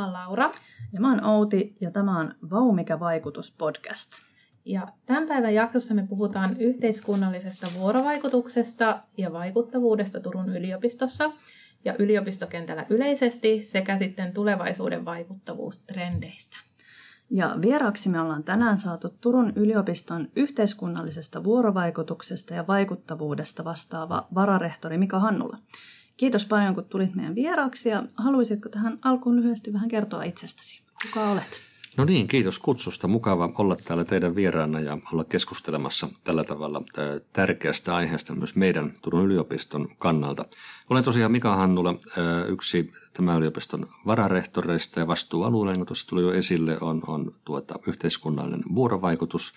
Oon Laura. Ja mä oon Outi, ja tämä on Vau mikä vaikutus podcast. Ja tämän päivän jaksossa me puhutaan yhteiskunnallisesta vuorovaikutuksesta ja vaikuttavuudesta Turun yliopistossa ja yliopistokentällä yleisesti sekä sitten tulevaisuuden vaikuttavuustrendeistä. Ja vieraaksi me ollaan tänään saatu Turun yliopiston yhteiskunnallisesta vuorovaikutuksesta ja vaikuttavuudesta vastaava vararehtori Mika Hannula. Kiitos paljon, kun tulit meidän vieraaksi ja haluaisitko tähän alkuun lyhyesti vähän kertoa itsestäsi? Kuka olet? No niin, kiitos kutsusta. Mukava olla täällä teidän vieraana ja olla keskustelemassa tällä tavalla tärkeästä aiheesta myös meidän Turun yliopiston kannalta. Olen tosiaan Mika Hannula, yksi tämän yliopiston vararehtoreista ja vastuualueella, niin kuin tuossa tuli jo esille, on, on tuota, yhteiskunnallinen vuorovaikutus,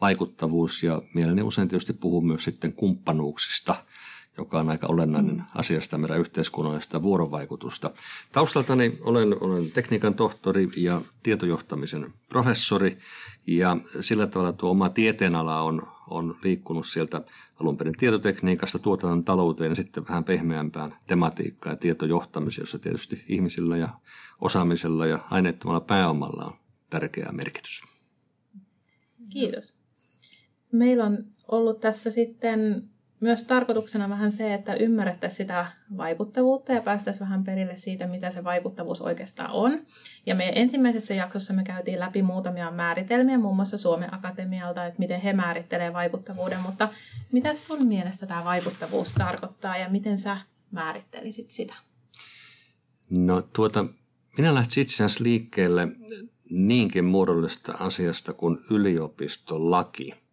vaikuttavuus ja mielelläni usein tietysti puhuu myös sitten kumppanuuksista – joka on aika olennainen mm. asia sitä meidän yhteiskunnallista vuorovaikutusta. Taustaltani olen, olen tekniikan tohtori ja tietojohtamisen professori ja sillä tavalla tuo oma tieteenala on, on liikkunut sieltä alun perin tietotekniikasta tuotannon talouteen ja sitten vähän pehmeämpään tematiikkaan ja tietojohtamiseen, jossa tietysti ihmisillä ja osaamisella ja aineettomalla pääomalla on tärkeä merkitys. Kiitos. Meillä on ollut tässä sitten myös tarkoituksena vähän se, että ymmärrettäisiin sitä vaikuttavuutta ja päästäisiin vähän perille siitä, mitä se vaikuttavuus oikeastaan on. Ja meidän ensimmäisessä jaksossa me käytiin läpi muutamia määritelmiä, muun muassa Suomen Akatemialta, että miten he määrittelee vaikuttavuuden, mutta mitä sun mielestä tämä vaikuttavuus tarkoittaa ja miten sä määrittelisit sitä? No tuota, minä lähtisin itse asiassa liikkeelle niinkin muodollista asiasta kuin yliopistolaki –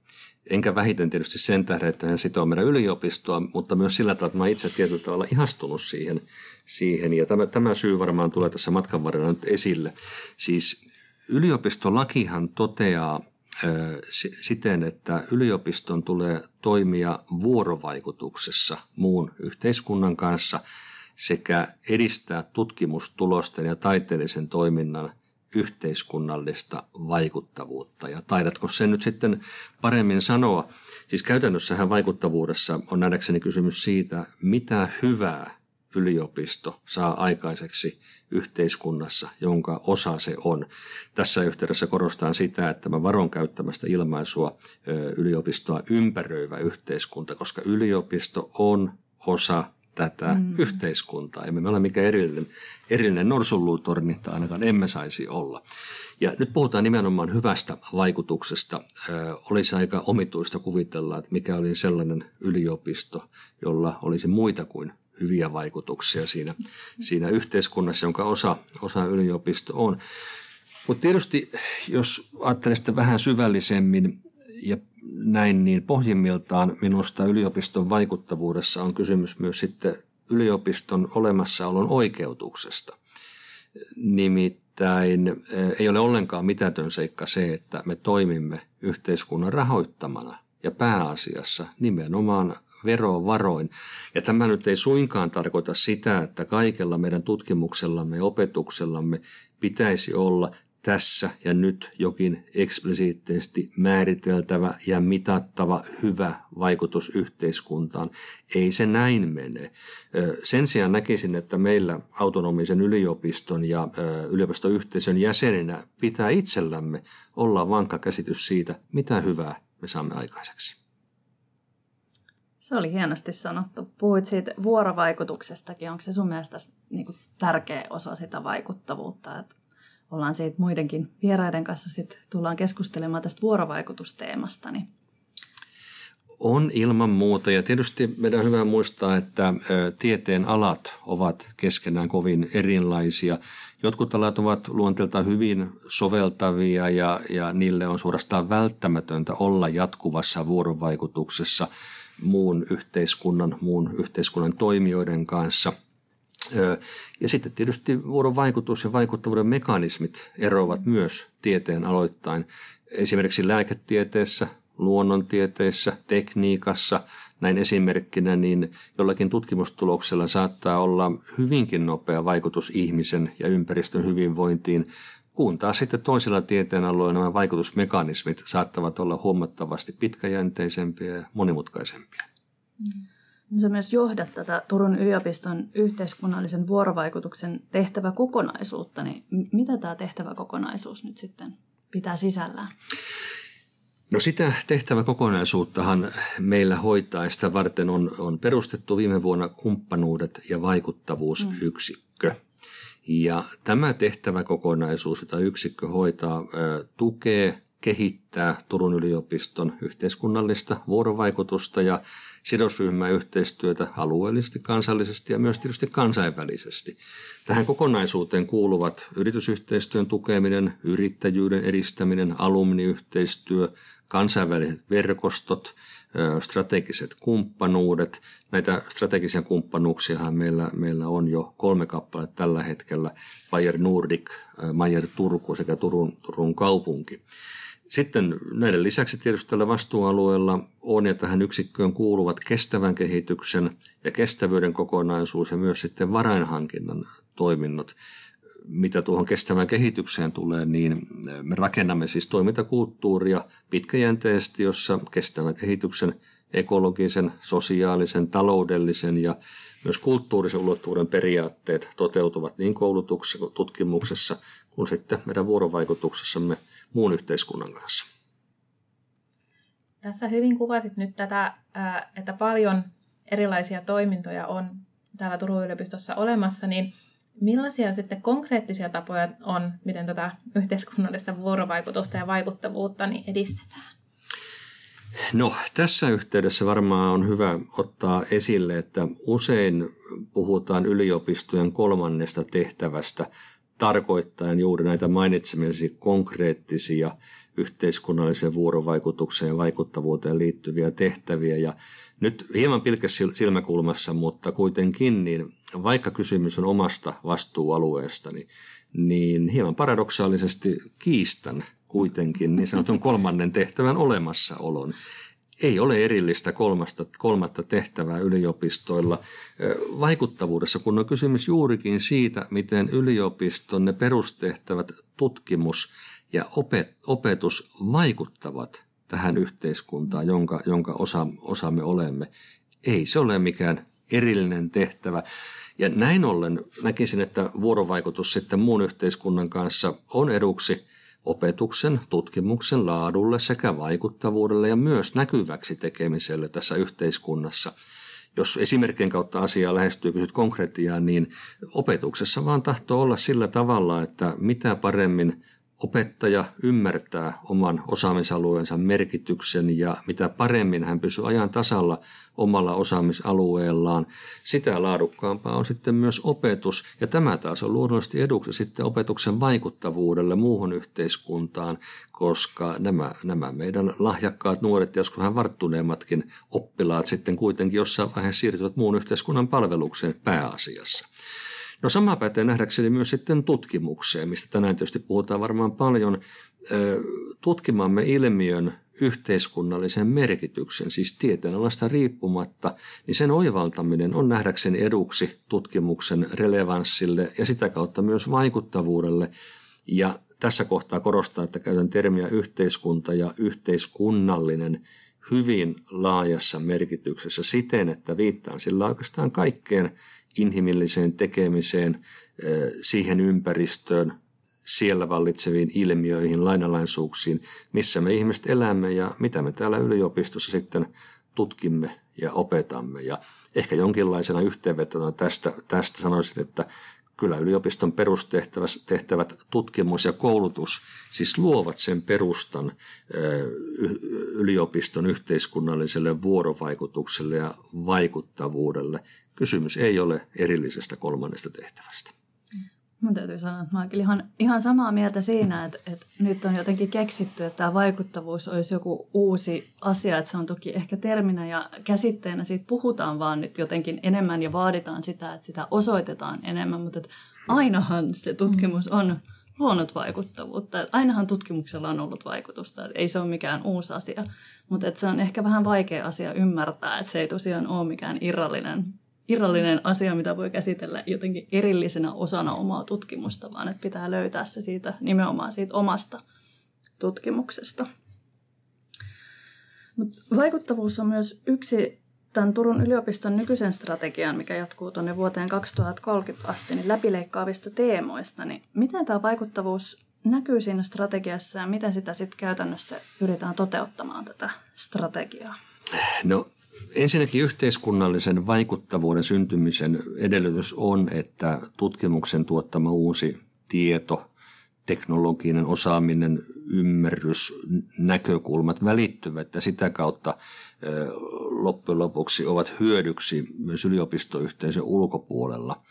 Enkä vähiten tietysti sen tähden, että hän sitoo meidän yliopistoa, mutta myös sillä tavalla, että mä itse tietyllä tavalla ihastunut siihen. siihen. Ja tämä, tämä syy varmaan tulee tässä matkan varrella nyt esille. Siis yliopistolakihan toteaa siten, että yliopiston tulee toimia vuorovaikutuksessa muun yhteiskunnan kanssa sekä edistää tutkimustulosten ja taiteellisen toiminnan yhteiskunnallista vaikuttavuutta. Ja taidatko sen nyt sitten paremmin sanoa? Siis käytännössähän vaikuttavuudessa on nähdäkseni kysymys siitä, mitä hyvää yliopisto saa aikaiseksi yhteiskunnassa, jonka osa se on. Tässä yhteydessä korostan sitä, että mä varon käyttämästä ilmaisua yliopistoa ympäröivä yhteiskunta, koska yliopisto on osa tätä mm. yhteiskuntaa. Emme me ole mikään erillinen, erillinen norsunluutorni, tai ainakaan emme saisi olla. Ja nyt puhutaan nimenomaan hyvästä vaikutuksesta. Ö, olisi aika omituista kuvitella, että mikä oli sellainen yliopisto, jolla olisi muita kuin hyviä vaikutuksia siinä, siinä yhteiskunnassa, jonka osa, osa yliopisto on. Mutta tietysti, jos ajattelen sitä vähän syvällisemmin ja näin, niin pohjimmiltaan minusta yliopiston vaikuttavuudessa on kysymys myös sitten yliopiston olemassaolon oikeutuksesta. Nimittäin eh, ei ole ollenkaan mitätön seikka se, että me toimimme yhteiskunnan rahoittamana ja pääasiassa nimenomaan verovaroin. Ja tämä nyt ei suinkaan tarkoita sitä, että kaikella meidän tutkimuksellamme ja opetuksellamme pitäisi olla tässä ja nyt jokin eksplisiittisesti määriteltävä ja mitattava hyvä vaikutus yhteiskuntaan. Ei se näin mene. Sen sijaan näkisin, että meillä autonomisen yliopiston ja yliopistoyhteisön jäseninä pitää itsellämme olla vankka käsitys siitä, mitä hyvää me saamme aikaiseksi. Se oli hienosti sanottu. Puhuit siitä vuorovaikutuksestakin. Onko se sun mielestä niin tärkeä osa sitä vaikuttavuutta? Että ollaan siitä muidenkin vieraiden kanssa sit tullaan keskustelemaan tästä vuorovaikutusteemasta. Niin. On ilman muuta ja tietysti meidän on hyvä muistaa, että tieteen alat ovat keskenään kovin erilaisia. Jotkut alat ovat luonteeltaan hyvin soveltavia ja, ja niille on suorastaan välttämätöntä olla jatkuvassa vuorovaikutuksessa muun yhteiskunnan, muun yhteiskunnan toimijoiden kanssa – ja sitten tietysti vuorovaikutus ja vaikuttavuuden mekanismit eroavat myös tieteen aloittain. Esimerkiksi lääketieteessä, luonnontieteissä, tekniikassa, näin esimerkkinä, niin jollakin tutkimustuloksella saattaa olla hyvinkin nopea vaikutus ihmisen ja ympäristön hyvinvointiin, kun taas sitten toisilla tieteenaloilla nämä vaikutusmekanismit saattavat olla huomattavasti pitkäjänteisempiä ja monimutkaisempia. Mm. Sä myös johdat tätä Turun yliopiston yhteiskunnallisen vuorovaikutuksen tehtäväkokonaisuutta, niin mitä tämä tehtäväkokonaisuus nyt sitten pitää sisällään? No sitä tehtäväkokonaisuuttahan meillä hoitaa, sitä varten on, on perustettu viime vuonna kumppanuudet ja vaikuttavuusyksikkö. Mm. Ja tämä tehtäväkokonaisuus, jota yksikkö hoitaa, tukee, kehittää Turun yliopiston yhteiskunnallista vuorovaikutusta ja sidosryhmäyhteistyötä alueellisesti, kansallisesti ja myös tietysti kansainvälisesti. Tähän kokonaisuuteen kuuluvat yritysyhteistyön tukeminen, yrittäjyyden edistäminen, alumniyhteistyö, kansainväliset verkostot, strategiset kumppanuudet. Näitä strategisia kumppanuuksiahan meillä, meillä on jo kolme kappaletta tällä hetkellä. Bayer Nordic, Bayer Turku sekä Turun, Turun kaupunki. Sitten näiden lisäksi tietysti tällä vastuualueella on ja tähän yksikköön kuuluvat kestävän kehityksen ja kestävyyden kokonaisuus ja myös sitten varainhankinnan toiminnot. Mitä tuohon kestävään kehitykseen tulee, niin me rakennamme siis toimintakulttuuria pitkäjänteisesti, jossa kestävän kehityksen ekologisen, sosiaalisen, taloudellisen ja myös kulttuurisen ulottuvuuden periaatteet toteutuvat niin koulutuksessa, tutkimuksessa kuin sitten meidän vuorovaikutuksessamme muun yhteiskunnan kanssa. Tässä hyvin kuvasit nyt tätä, että paljon erilaisia toimintoja on täällä Turun yliopistossa olemassa, niin millaisia sitten konkreettisia tapoja on, miten tätä yhteiskunnallista vuorovaikutusta ja vaikuttavuutta niin edistetään? No tässä yhteydessä varmaan on hyvä ottaa esille, että usein puhutaan yliopistojen kolmannesta tehtävästä – tarkoittaen juuri näitä mainitsemiesi konkreettisia yhteiskunnalliseen vuorovaikutukseen ja vaikuttavuuteen liittyviä tehtäviä. Ja nyt hieman pilkes silmäkulmassa, mutta kuitenkin, niin vaikka kysymys on omasta vastuualueestani, niin, hieman paradoksaalisesti kiistän kuitenkin niin sanotun kolmannen tehtävän olemassaolon ei ole erillistä kolmasta, kolmatta tehtävää yliopistoilla vaikuttavuudessa, kun on kysymys juurikin siitä, miten yliopiston ne perustehtävät tutkimus ja opet, opetus vaikuttavat tähän yhteiskuntaan, jonka, jonka osa, osa me olemme. Ei se ole mikään erillinen tehtävä. Ja näin ollen näkisin, että vuorovaikutus sitten muun yhteiskunnan kanssa on eduksi – opetuksen, tutkimuksen laadulle sekä vaikuttavuudelle ja myös näkyväksi tekemiselle tässä yhteiskunnassa. Jos esimerkkien kautta asiaa lähestyy kysyt konkretiaan, niin opetuksessa vaan tahtoo olla sillä tavalla, että mitä paremmin opettaja ymmärtää oman osaamisalueensa merkityksen ja mitä paremmin hän pysyy ajan tasalla omalla osaamisalueellaan, sitä laadukkaampaa on sitten myös opetus. Ja tämä taas on luonnollisesti eduksi sitten opetuksen vaikuttavuudelle muuhun yhteiskuntaan, koska nämä, nämä meidän lahjakkaat nuoret ja joskus vähän varttuneemmatkin oppilaat sitten kuitenkin jossain vaiheessa siirtyvät muun yhteiskunnan palvelukseen pääasiassa. No sama pätee nähdäkseni myös sitten tutkimukseen, mistä tänään tietysti puhutaan varmaan paljon. Tutkimamme ilmiön yhteiskunnallisen merkityksen, siis tieteenalasta riippumatta, niin sen oivaltaminen on nähdäkseni eduksi tutkimuksen relevanssille ja sitä kautta myös vaikuttavuudelle. Ja tässä kohtaa korostaa, että käytän termiä yhteiskunta ja yhteiskunnallinen hyvin laajassa merkityksessä siten, että viittaan sillä oikeastaan kaikkeen inhimilliseen tekemiseen, siihen ympäristöön, siellä vallitseviin ilmiöihin, lainalaisuuksiin, missä me ihmiset elämme ja mitä me täällä yliopistossa sitten tutkimme ja opetamme. Ja ehkä jonkinlaisena yhteenvetona tästä, tästä sanoisin, että kyllä yliopiston perustehtävät tutkimus ja koulutus siis luovat sen perustan yliopiston yhteiskunnalliselle vuorovaikutukselle ja vaikuttavuudelle. Kysymys ei ole erillisestä kolmannesta tehtävästä. Mun täytyy sanoa, että mä olen ihan, ihan samaa mieltä siinä, että, että nyt on jotenkin keksitty, että tämä vaikuttavuus olisi joku uusi asia, että se on toki ehkä terminä ja käsitteenä siitä puhutaan vaan nyt jotenkin enemmän ja vaaditaan sitä, että sitä osoitetaan enemmän, mutta että ainahan se tutkimus on luonut vaikuttavuutta. Että ainahan tutkimuksella on ollut vaikutusta, että ei se ole mikään uusi asia, mutta että se on ehkä vähän vaikea asia ymmärtää, että se ei tosiaan ole mikään irrallinen irrallinen asia, mitä voi käsitellä jotenkin erillisenä osana omaa tutkimusta, vaan että pitää löytää se siitä nimenomaan siitä omasta tutkimuksesta. Mut vaikuttavuus on myös yksi tämän Turun yliopiston nykyisen strategian, mikä jatkuu tuonne vuoteen 2030 asti, niin läpileikkaavista teemoista, niin miten tämä vaikuttavuus näkyy siinä strategiassa ja miten sitä sitten käytännössä pyritään toteuttamaan tätä strategiaa? No ensinnäkin yhteiskunnallisen vaikuttavuuden syntymisen edellytys on, että tutkimuksen tuottama uusi tieto, teknologinen osaaminen, ymmärrys, näkökulmat välittyvät ja sitä kautta loppujen lopuksi ovat hyödyksi myös yliopistoyhteisön ulkopuolella.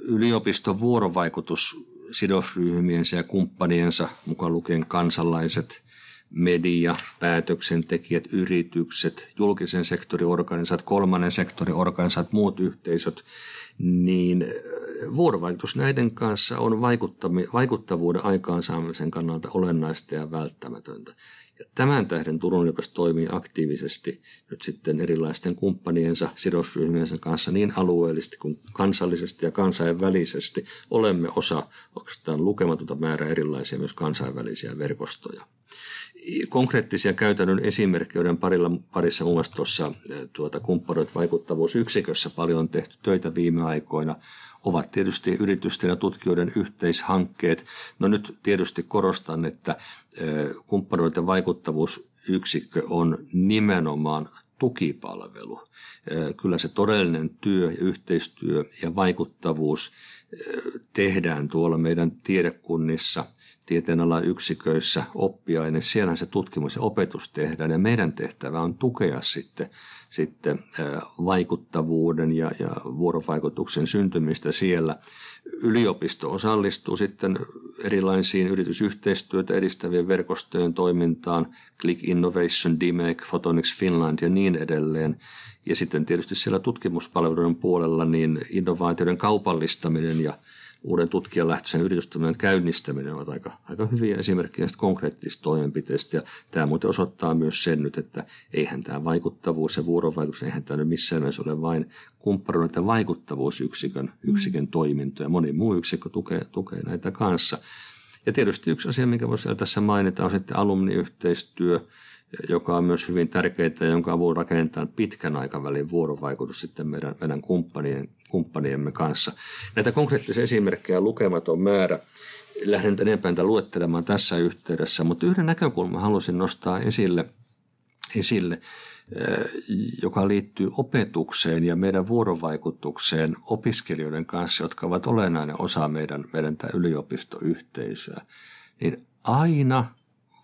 Yliopiston vuorovaikutus sidosryhmiensä ja kumppaniensa, mukaan lukien kansalaiset, media, päätöksentekijät, yritykset, julkisen sektorin organisaat, kolmannen sektorin organisaat, muut yhteisöt, niin vuorovaikutus näiden kanssa on vaikuttavuuden aikaansaamisen kannalta olennaista ja välttämätöntä. Ja tämän tähden Turun yliopisto toimii aktiivisesti nyt sitten erilaisten kumppaniensa, sidosryhmiensä kanssa niin alueellisesti kuin kansallisesti ja kansainvälisesti. Olemme osa oikeastaan lukematonta määrää erilaisia myös kansainvälisiä verkostoja. Konkreettisia käytännön esimerkkejä, joiden parilla, parissa muun muassa tuossa tuota, kumppanuudet vaikuttavuusyksikössä paljon on tehty töitä viime aikoina, ovat tietysti yritysten ja tutkijoiden yhteishankkeet. No nyt tietysti korostan, että kumppanuuden vaikuttavuusyksikkö on nimenomaan tukipalvelu. Kyllä se todellinen työ ja yhteistyö ja vaikuttavuus tehdään tuolla meidän tiedekunnissa, tieteenalan yksiköissä, oppiaine. Siellä se tutkimus ja opetus tehdään ja meidän tehtävä on tukea sitten sitten vaikuttavuuden ja, ja vuorovaikutuksen syntymistä siellä. Yliopisto osallistuu sitten erilaisiin yritysyhteistyötä edistävien verkostojen toimintaan, Click Innovation, DIMEC, Photonics Finland ja niin edelleen. Ja sitten tietysti siellä tutkimuspalveluiden puolella niin innovaatioiden kaupallistaminen ja uuden tutkijalähtöisen yritystoiminnan käynnistäminen ovat aika, aika hyviä esimerkkejä näistä konkreettisista toimenpiteistä. Ja tämä muuten osoittaa myös sen nyt, että eihän tämä vaikuttavuus ja vuorovaikutus, eihän tämä nyt missään nimessä ole vain kumppanuuden ja vaikuttavuusyksikön yksikön toiminto ja moni muu yksikkö tukee, tukee näitä kanssa. Ja tietysti yksi asia, mikä voisi tässä mainita, on sitten alumniyhteistyö, joka on myös hyvin tärkeää ja jonka avulla rakennetaan pitkän aikavälin vuorovaikutus sitten meidän, meidän kumppanien, kumppaniemme kanssa. Näitä konkreettisia esimerkkejä on lukematon määrä. Lähden enempää luettelemaan tässä yhteydessä, mutta yhden näkökulman halusin nostaa esille, esille eh, joka liittyy opetukseen ja meidän vuorovaikutukseen opiskelijoiden kanssa, jotka ovat olennainen osa meidän, meidän yliopistoyhteisöä. Niin aina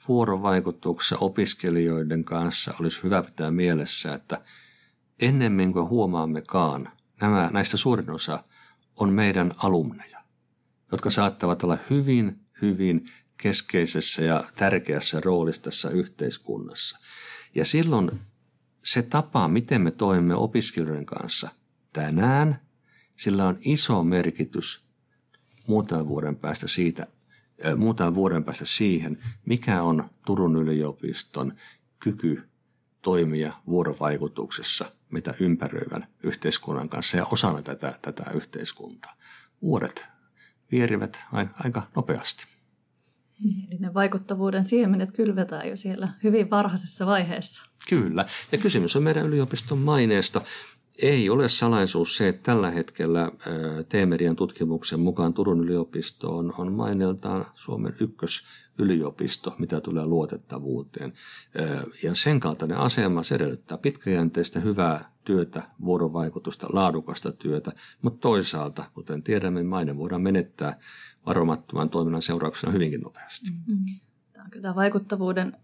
vuorovaikutuksessa opiskelijoiden kanssa olisi hyvä pitää mielessä, että ennemmin kuin huomaammekaan, nämä, näistä suurin osa on meidän alumneja, jotka saattavat olla hyvin, hyvin keskeisessä ja tärkeässä roolissa tässä yhteiskunnassa. Ja silloin se tapa, miten me toimimme opiskelijoiden kanssa tänään, sillä on iso merkitys muutaman vuoden päästä siitä, muutaman vuoden päästä siihen, mikä on Turun yliopiston kyky toimia vuorovaikutuksessa mitä ympäröivän yhteiskunnan kanssa ja osana tätä, tätä yhteiskuntaa. Vuodet vierivät aika nopeasti. Eli ne vaikuttavuuden siemenet kylvetään jo siellä hyvin varhaisessa vaiheessa. Kyllä. Ja kysymys on meidän yliopiston maineesta ei ole salaisuus se, että tällä hetkellä Teemerian tutkimuksen mukaan Turun yliopisto on, on maineeltaan Suomen ykkösyliopisto, mitä tulee luotettavuuteen. Ja sen kaltainen asema se edellyttää pitkäjänteistä hyvää työtä, vuorovaikutusta, laadukasta työtä, mutta toisaalta, kuten tiedämme, maine voidaan menettää varomattoman toiminnan seurauksena hyvinkin nopeasti. Mm-hmm. Tämä on kyllä vaikuttavuuden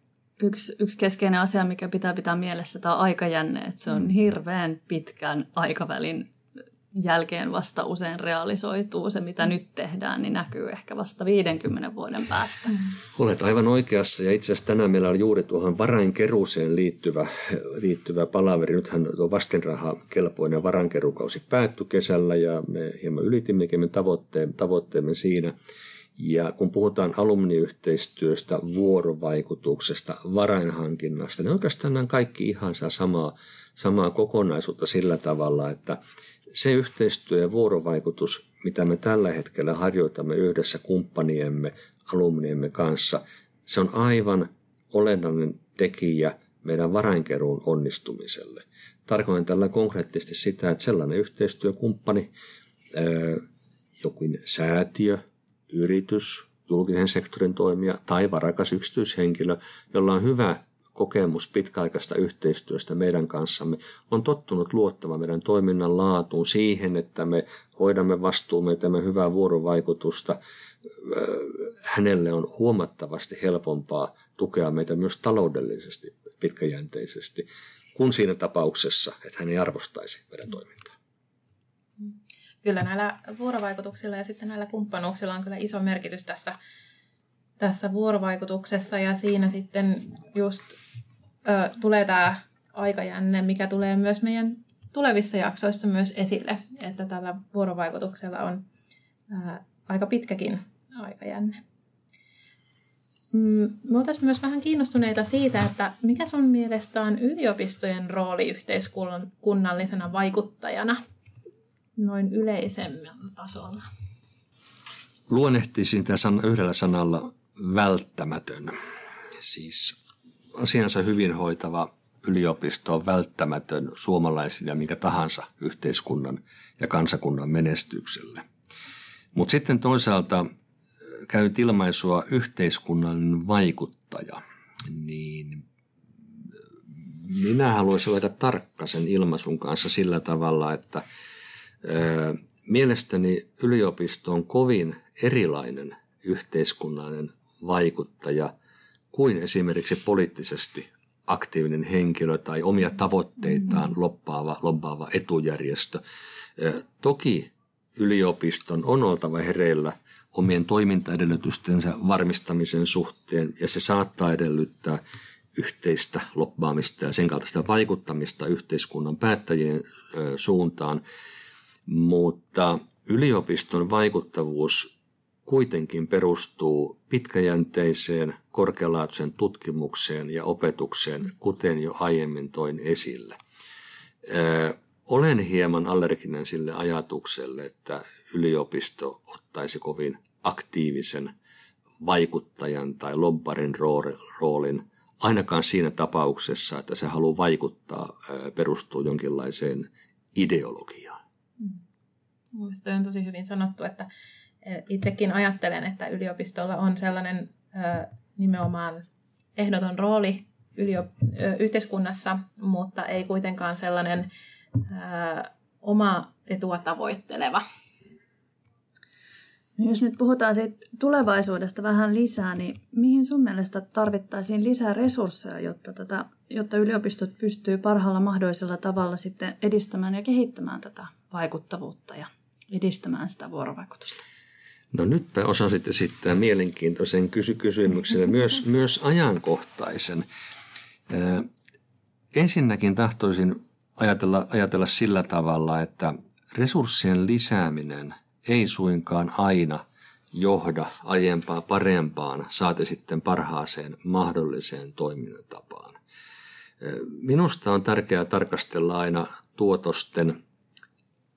yksi, yksi keskeinen asia, mikä pitää pitää mielessä, tämä aikajänne, että se on mm. hirveän pitkän aikavälin jälkeen vasta usein realisoituu. Se, mitä nyt tehdään, niin näkyy ehkä vasta 50 vuoden päästä. Mm. Olet aivan oikeassa ja itse asiassa tänään meillä on juuri tuohon varainkeruuseen liittyvä, liittyvä palaveri. Nythän tuo vastenraha kelpoinen varankerukausi päättyi kesällä ja me hieman ylitimmekin tavoitteemme siinä – ja kun puhutaan alumniyhteistyöstä, vuorovaikutuksesta, varainhankinnasta, niin oikeastaan nämä kaikki ihan sitä samaa, samaa kokonaisuutta sillä tavalla, että se yhteistyö ja vuorovaikutus, mitä me tällä hetkellä harjoitamme yhdessä kumppaniemme, alumniemme kanssa, se on aivan olennainen tekijä meidän varainkeruun onnistumiselle. Tarkoitan tällä konkreettisesti sitä, että sellainen yhteistyökumppani, jokin säätiö, yritys, julkisen sektorin toimija tai varakas yksityishenkilö, jolla on hyvä kokemus pitkäaikaista yhteistyöstä meidän kanssamme, on tottunut luottamaan meidän toiminnan laatuun siihen, että me hoidamme vastuumme, teemme hyvää vuorovaikutusta. Hänelle on huomattavasti helpompaa tukea meitä myös taloudellisesti pitkäjänteisesti kuin siinä tapauksessa, että hän ei arvostaisi meidän toimintaa. Kyllä näillä vuorovaikutuksilla ja sitten näillä kumppanuuksilla on kyllä iso merkitys tässä, tässä vuorovaikutuksessa ja siinä sitten just ö, tulee tämä aikajänne, mikä tulee myös meidän tulevissa jaksoissa myös esille, että tällä vuorovaikutuksella on ää, aika pitkäkin aikajänne. Mm, me oltaisiin myös vähän kiinnostuneita siitä, että mikä sun mielestä on yliopistojen rooli yhteiskunnallisena vaikuttajana noin yleisemmällä tasolla? Luonnehtisin tämän yhdellä sanalla välttämätön. Siis asiansa hyvin hoitava yliopisto on välttämätön suomalaisille ja minkä tahansa yhteiskunnan ja kansakunnan menestykselle. Mutta sitten toisaalta käy ilmaisua yhteiskunnallinen vaikuttaja, niin minä haluaisin olla tarkka sen ilmaisun kanssa sillä tavalla, että mielestäni yliopisto on kovin erilainen yhteiskunnallinen vaikuttaja kuin esimerkiksi poliittisesti aktiivinen henkilö tai omia tavoitteitaan loppaava, lobbaava etujärjestö. Toki yliopiston on oltava hereillä – omien toimintaedellytystensä varmistamisen suhteen ja se saattaa edellyttää yhteistä loppaamista ja sen kaltaista vaikuttamista yhteiskunnan päättäjien suuntaan, mutta yliopiston vaikuttavuus kuitenkin perustuu pitkäjänteiseen korkealaatuisen tutkimukseen ja opetukseen, kuten jo aiemmin toin esille. Olen hieman allerginen sille ajatukselle, että yliopisto ottaisi kovin aktiivisen vaikuttajan tai lobbarin roolin, ainakaan siinä tapauksessa, että se haluaa vaikuttaa, perustuu jonkinlaiseen ideologiaan. Mielestäni on tosi hyvin sanottu, että itsekin ajattelen, että yliopistolla on sellainen nimenomaan ehdoton rooli yliop- yhteiskunnassa, mutta ei kuitenkaan sellainen oma etua tavoitteleva. No jos nyt puhutaan siitä tulevaisuudesta vähän lisää, niin mihin sun mielestä tarvittaisiin lisää resursseja, jotta, tätä, jotta yliopistot pystyy parhaalla mahdollisella tavalla sitten edistämään ja kehittämään tätä vaikuttavuutta ja edistämään sitä vuorovaikutusta? No nyt osasit esittää mielenkiintoisen kysy- kysymyksen ja myös, myös ajankohtaisen. Ö, ensinnäkin tahtoisin ajatella, ajatella sillä tavalla, että resurssien lisääminen – ei suinkaan aina johda aiempaa parempaan, saate sitten parhaaseen mahdolliseen toimintatapaan. Minusta on tärkeää tarkastella aina tuotosten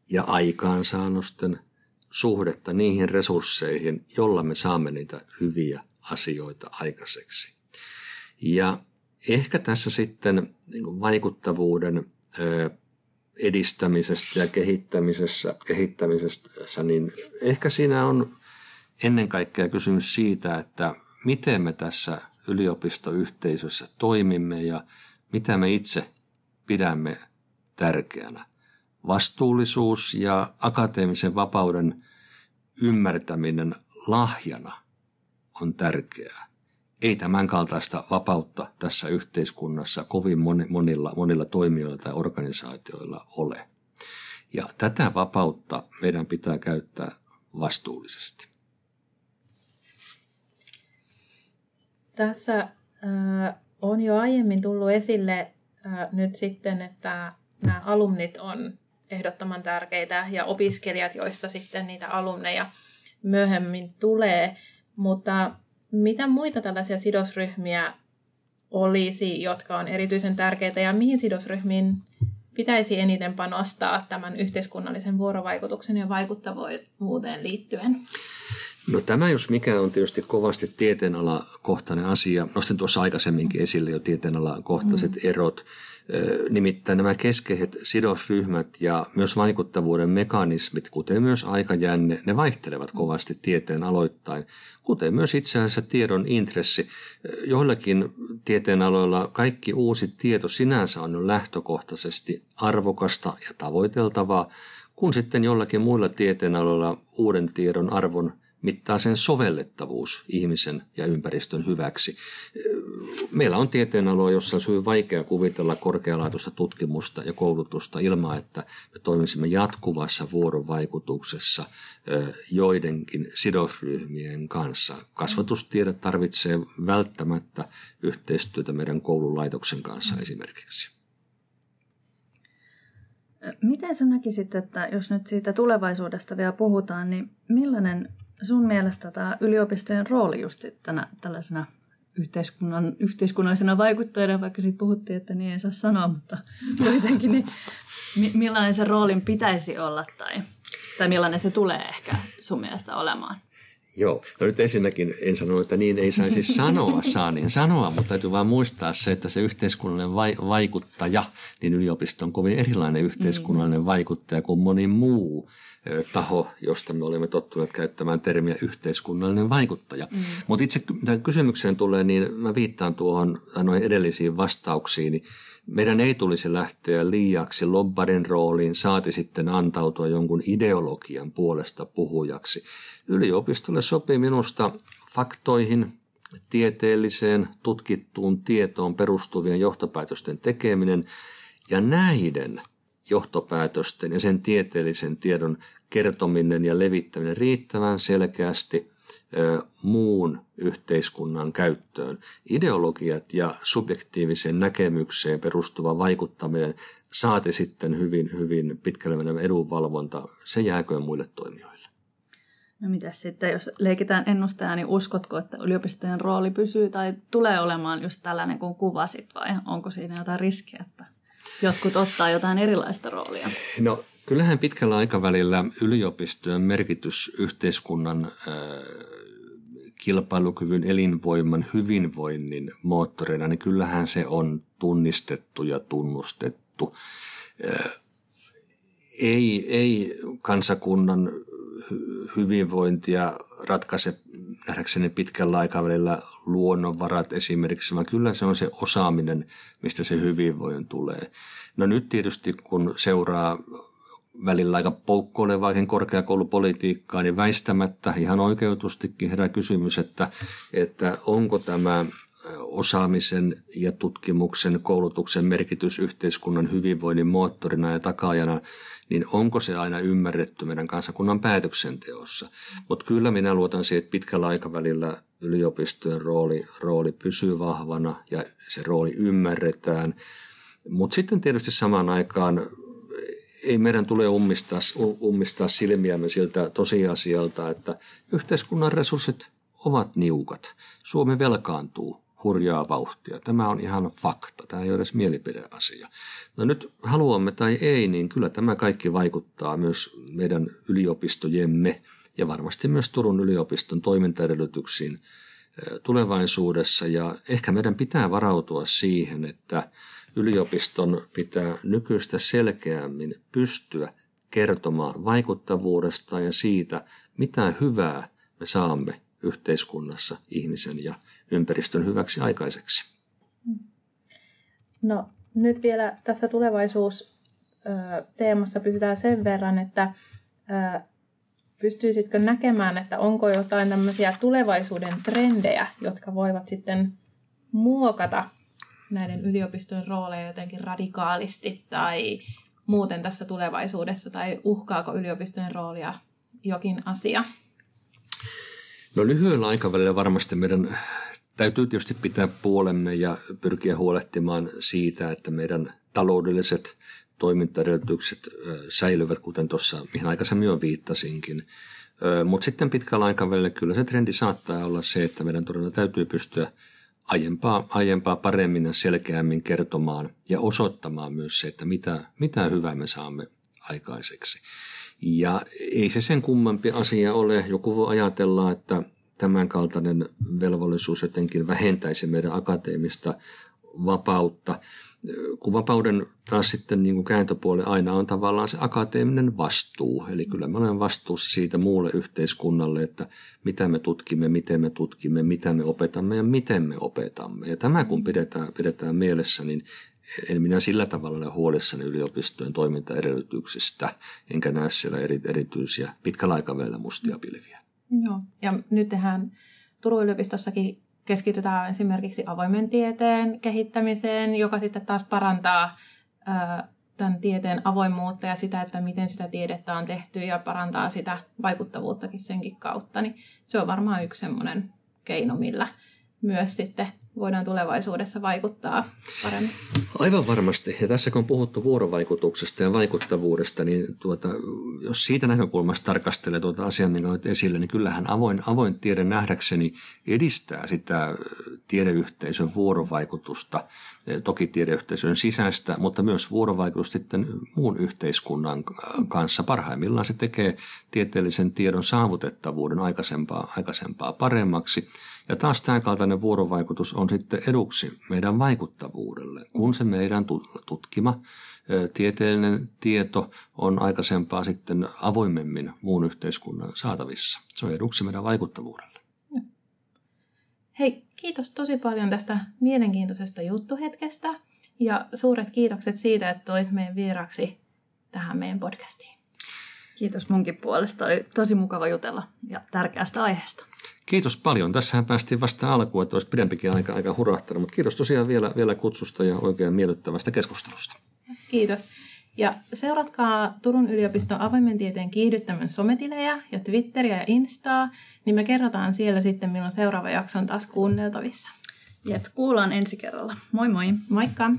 ja aikaansaannosten suhdetta niihin resursseihin, jolla me saamme niitä hyviä asioita aikaiseksi. Ja ehkä tässä sitten niin vaikuttavuuden edistämisestä ja kehittämisessä, kehittämisessä, niin ehkä siinä on ennen kaikkea kysymys siitä, että miten me tässä yliopistoyhteisössä toimimme ja mitä me itse pidämme tärkeänä. Vastuullisuus ja akateemisen vapauden ymmärtäminen lahjana on tärkeää ei tämän kaltaista vapautta tässä yhteiskunnassa kovin monilla, monilla toimijoilla tai organisaatioilla ole. Ja tätä vapautta meidän pitää käyttää vastuullisesti. Tässä äh, on jo aiemmin tullut esille äh, nyt sitten, että nämä alumnit on ehdottoman tärkeitä ja opiskelijat, joista sitten niitä alumneja myöhemmin tulee. Mutta mitä muita tällaisia sidosryhmiä olisi, jotka on erityisen tärkeitä ja mihin sidosryhmiin pitäisi eniten panostaa tämän yhteiskunnallisen vuorovaikutuksen ja vaikuttavuuteen liittyen? No tämä jos mikä on tietysti kovasti tieteenalakohtainen asia. Nostin tuossa aikaisemminkin esille jo tieteenalakohtaiset mm. erot. Nimittäin nämä keskeiset sidosryhmät ja myös vaikuttavuuden mekanismit, kuten myös aikajänne, ne vaihtelevat kovasti tieteen aloittain, kuten myös itse asiassa tiedon intressi. Joillakin tieteenaloilla kaikki uusi tieto sinänsä on lähtökohtaisesti arvokasta ja tavoiteltavaa, kun sitten jollakin muilla tieteenaloilla uuden tiedon arvon mittaa sen sovellettavuus ihmisen ja ympäristön hyväksi. Meillä on tieteenaloja, jossa on hyvin vaikea kuvitella korkealaatuista tutkimusta ja koulutusta ilman, että me toimisimme jatkuvassa vuorovaikutuksessa joidenkin sidosryhmien kanssa. Kasvatustiede tarvitsee välttämättä yhteistyötä meidän koululaitoksen kanssa esimerkiksi. Miten sä näkisit, että jos nyt siitä tulevaisuudesta vielä puhutaan, niin millainen sun mielestä tämä yliopistojen rooli just sitten tällaisena yhteiskunnan, yhteiskunnallisena vaikuttajana, vaikka siitä puhuttiin, että niin ei saa sanoa, mutta kuitenkin, niin millainen se roolin pitäisi olla tai, tai millainen se tulee ehkä sun mielestä olemaan? Joo, no nyt ensinnäkin en sano, että niin ei saisi sanoa, saa niin sanoa, mutta täytyy vain muistaa se, että se yhteiskunnallinen vai, vaikuttaja, niin yliopisto on kovin erilainen yhteiskunnallinen mm. vaikuttaja kuin moni muu taho, josta me olemme tottuneet käyttämään termiä yhteiskunnallinen vaikuttaja. Mm. Mutta itse tämän kysymykseen tulee, niin mä viittaan tuohon noihin edellisiin vastauksiin. Meidän ei tulisi lähteä liiaksi lobbarin rooliin, saati sitten antautua jonkun ideologian puolesta puhujaksi. Yliopistolle sopii minusta faktoihin, tieteelliseen, tutkittuun tietoon perustuvien johtopäätösten tekeminen ja näiden johtopäätösten ja sen tieteellisen tiedon kertominen ja levittäminen riittävän selkeästi muun yhteiskunnan käyttöön. Ideologiat ja subjektiiviseen näkemykseen perustuva vaikuttaminen saati sitten hyvin, hyvin pitkälle menevä edunvalvonta, se jääköön muille toimijoille. No mitä sitten, jos leikitään ennustajaa, niin uskotko, että yliopistojen rooli pysyy tai tulee olemaan just tällainen kuin kuvasit vai onko siinä jotain riskiä, että jotkut ottaa jotain erilaista roolia? No kyllähän pitkällä aikavälillä yliopistojen merkitys yhteiskunnan äh, kilpailukyvyn, elinvoiman, hyvinvoinnin moottoreina, niin kyllähän se on tunnistettu ja tunnustettu. Ei, ei kansakunnan hyvinvointia ratkaise nähdäkseni pitkällä aikavälillä luonnonvarat esimerkiksi, vaan kyllä se on se osaaminen, mistä se hyvinvoin tulee. No nyt tietysti kun seuraa välillä aika poukkoilevaakin korkeakoulupolitiikkaa, niin väistämättä ihan oikeutustikin herää kysymys, että, että onko tämä osaamisen ja tutkimuksen, koulutuksen merkitys yhteiskunnan hyvinvoinnin moottorina ja takaajana niin onko se aina ymmärretty meidän kansakunnan päätöksenteossa. Mutta kyllä minä luotan siihen, että pitkällä aikavälillä yliopistojen rooli, rooli pysyy vahvana ja se rooli ymmärretään. Mutta sitten tietysti samaan aikaan ei meidän tule ummistaa, ummistaa silmiämme siltä tosiasialta, että yhteiskunnan resurssit ovat niukat. Suomi velkaantuu hurjaa vauhtia. Tämä on ihan fakta, tämä ei ole edes mielipideasia. No nyt haluamme tai ei, niin kyllä tämä kaikki vaikuttaa myös meidän yliopistojemme ja varmasti myös Turun yliopiston toimintaedellytyksiin tulevaisuudessa. Ja ehkä meidän pitää varautua siihen, että yliopiston pitää nykyistä selkeämmin pystyä kertomaan vaikuttavuudesta ja siitä, mitä hyvää me saamme yhteiskunnassa ihmisen ja ympäristön hyväksi aikaiseksi. No nyt vielä tässä tulevaisuusteemassa pysytään sen verran, että pystyisitkö näkemään, että onko jotain tämmöisiä tulevaisuuden trendejä, jotka voivat sitten muokata näiden yliopistojen rooleja jotenkin radikaalisti tai muuten tässä tulevaisuudessa, tai uhkaako yliopistojen roolia jokin asia? No lyhyellä aikavälillä varmasti meidän täytyy tietysti pitää puolemme ja pyrkiä huolehtimaan siitä, että meidän taloudelliset toimintaedellytykset säilyvät, kuten tuossa, mihin aikaisemmin jo viittasinkin. Mutta sitten pitkällä aikavälillä kyllä se trendi saattaa olla se, että meidän todella täytyy pystyä aiempaa, aiempaa paremmin ja selkeämmin kertomaan ja osoittamaan myös se, että mitä, mitä hyvää me saamme aikaiseksi. Ja ei se sen kummempi asia ole. Joku voi ajatella, että tämänkaltainen velvollisuus jotenkin vähentäisi meidän akateemista vapautta kun vapauden taas sitten niin kuin kääntöpuoli aina on tavallaan se akateeminen vastuu. Eli kyllä me olemme vastuussa siitä muulle yhteiskunnalle, että mitä me tutkimme, miten me tutkimme, mitä me opetamme ja miten me opetamme. Ja tämä kun pidetään, pidetään mielessä, niin en minä sillä tavalla ole huolissani yliopistojen toimintaedellytyksistä, enkä näe siellä eri, erityisiä pitkällä aikavälillä mustia pilviä. Joo, ja nyt tehdään Turun yliopistossakin keskitytään esimerkiksi avoimen tieteen kehittämiseen, joka sitten taas parantaa tämän tieteen avoimuutta ja sitä, että miten sitä tiedettä on tehty ja parantaa sitä vaikuttavuuttakin senkin kautta, niin se on varmaan yksi semmoinen keino, millä myös sitten voidaan tulevaisuudessa vaikuttaa paremmin. Aivan varmasti. Ja tässä kun on puhuttu vuorovaikutuksesta ja vaikuttavuudesta, niin tuota, jos siitä näkökulmasta tarkastelee tuota asiaa, minkä olet esille, niin kyllähän avoin, avoin tiede nähdäkseni edistää sitä tiedeyhteisön vuorovaikutusta, toki tiedeyhteisön sisäistä, mutta myös vuorovaikutusta sitten muun yhteiskunnan kanssa. Parhaimmillaan se tekee tieteellisen tiedon saavutettavuuden aikaisempaa, aikaisempaa paremmaksi – ja taas tämän kaltainen vuorovaikutus on sitten eduksi meidän vaikuttavuudelle, kun se meidän tutkima tieteellinen tieto on aikaisempaa sitten avoimemmin muun yhteiskunnan saatavissa. Se on eduksi meidän vaikuttavuudelle. Hei, kiitos tosi paljon tästä mielenkiintoisesta juttuhetkestä ja suuret kiitokset siitä, että tulit meidän vieraksi tähän meidän podcastiin. Kiitos munkin puolesta. Oli tosi mukava jutella ja tärkeästä aiheesta. Kiitos paljon. Tässähän päästiin vasta alkuun, että olisi pidempikin aika, aika hurahtanut, mutta kiitos tosiaan vielä, vielä kutsusta ja oikein miellyttävästä keskustelusta. Kiitos. Ja seuratkaa Turun yliopiston avoimen tieteen kiihdyttämön sometilejä ja Twitteriä ja Instaa, niin me kerrotaan siellä sitten, milloin seuraava jakso on taas kuunneltavissa. Jep, kuullaan ensi kerralla. Moi moi! Moikka!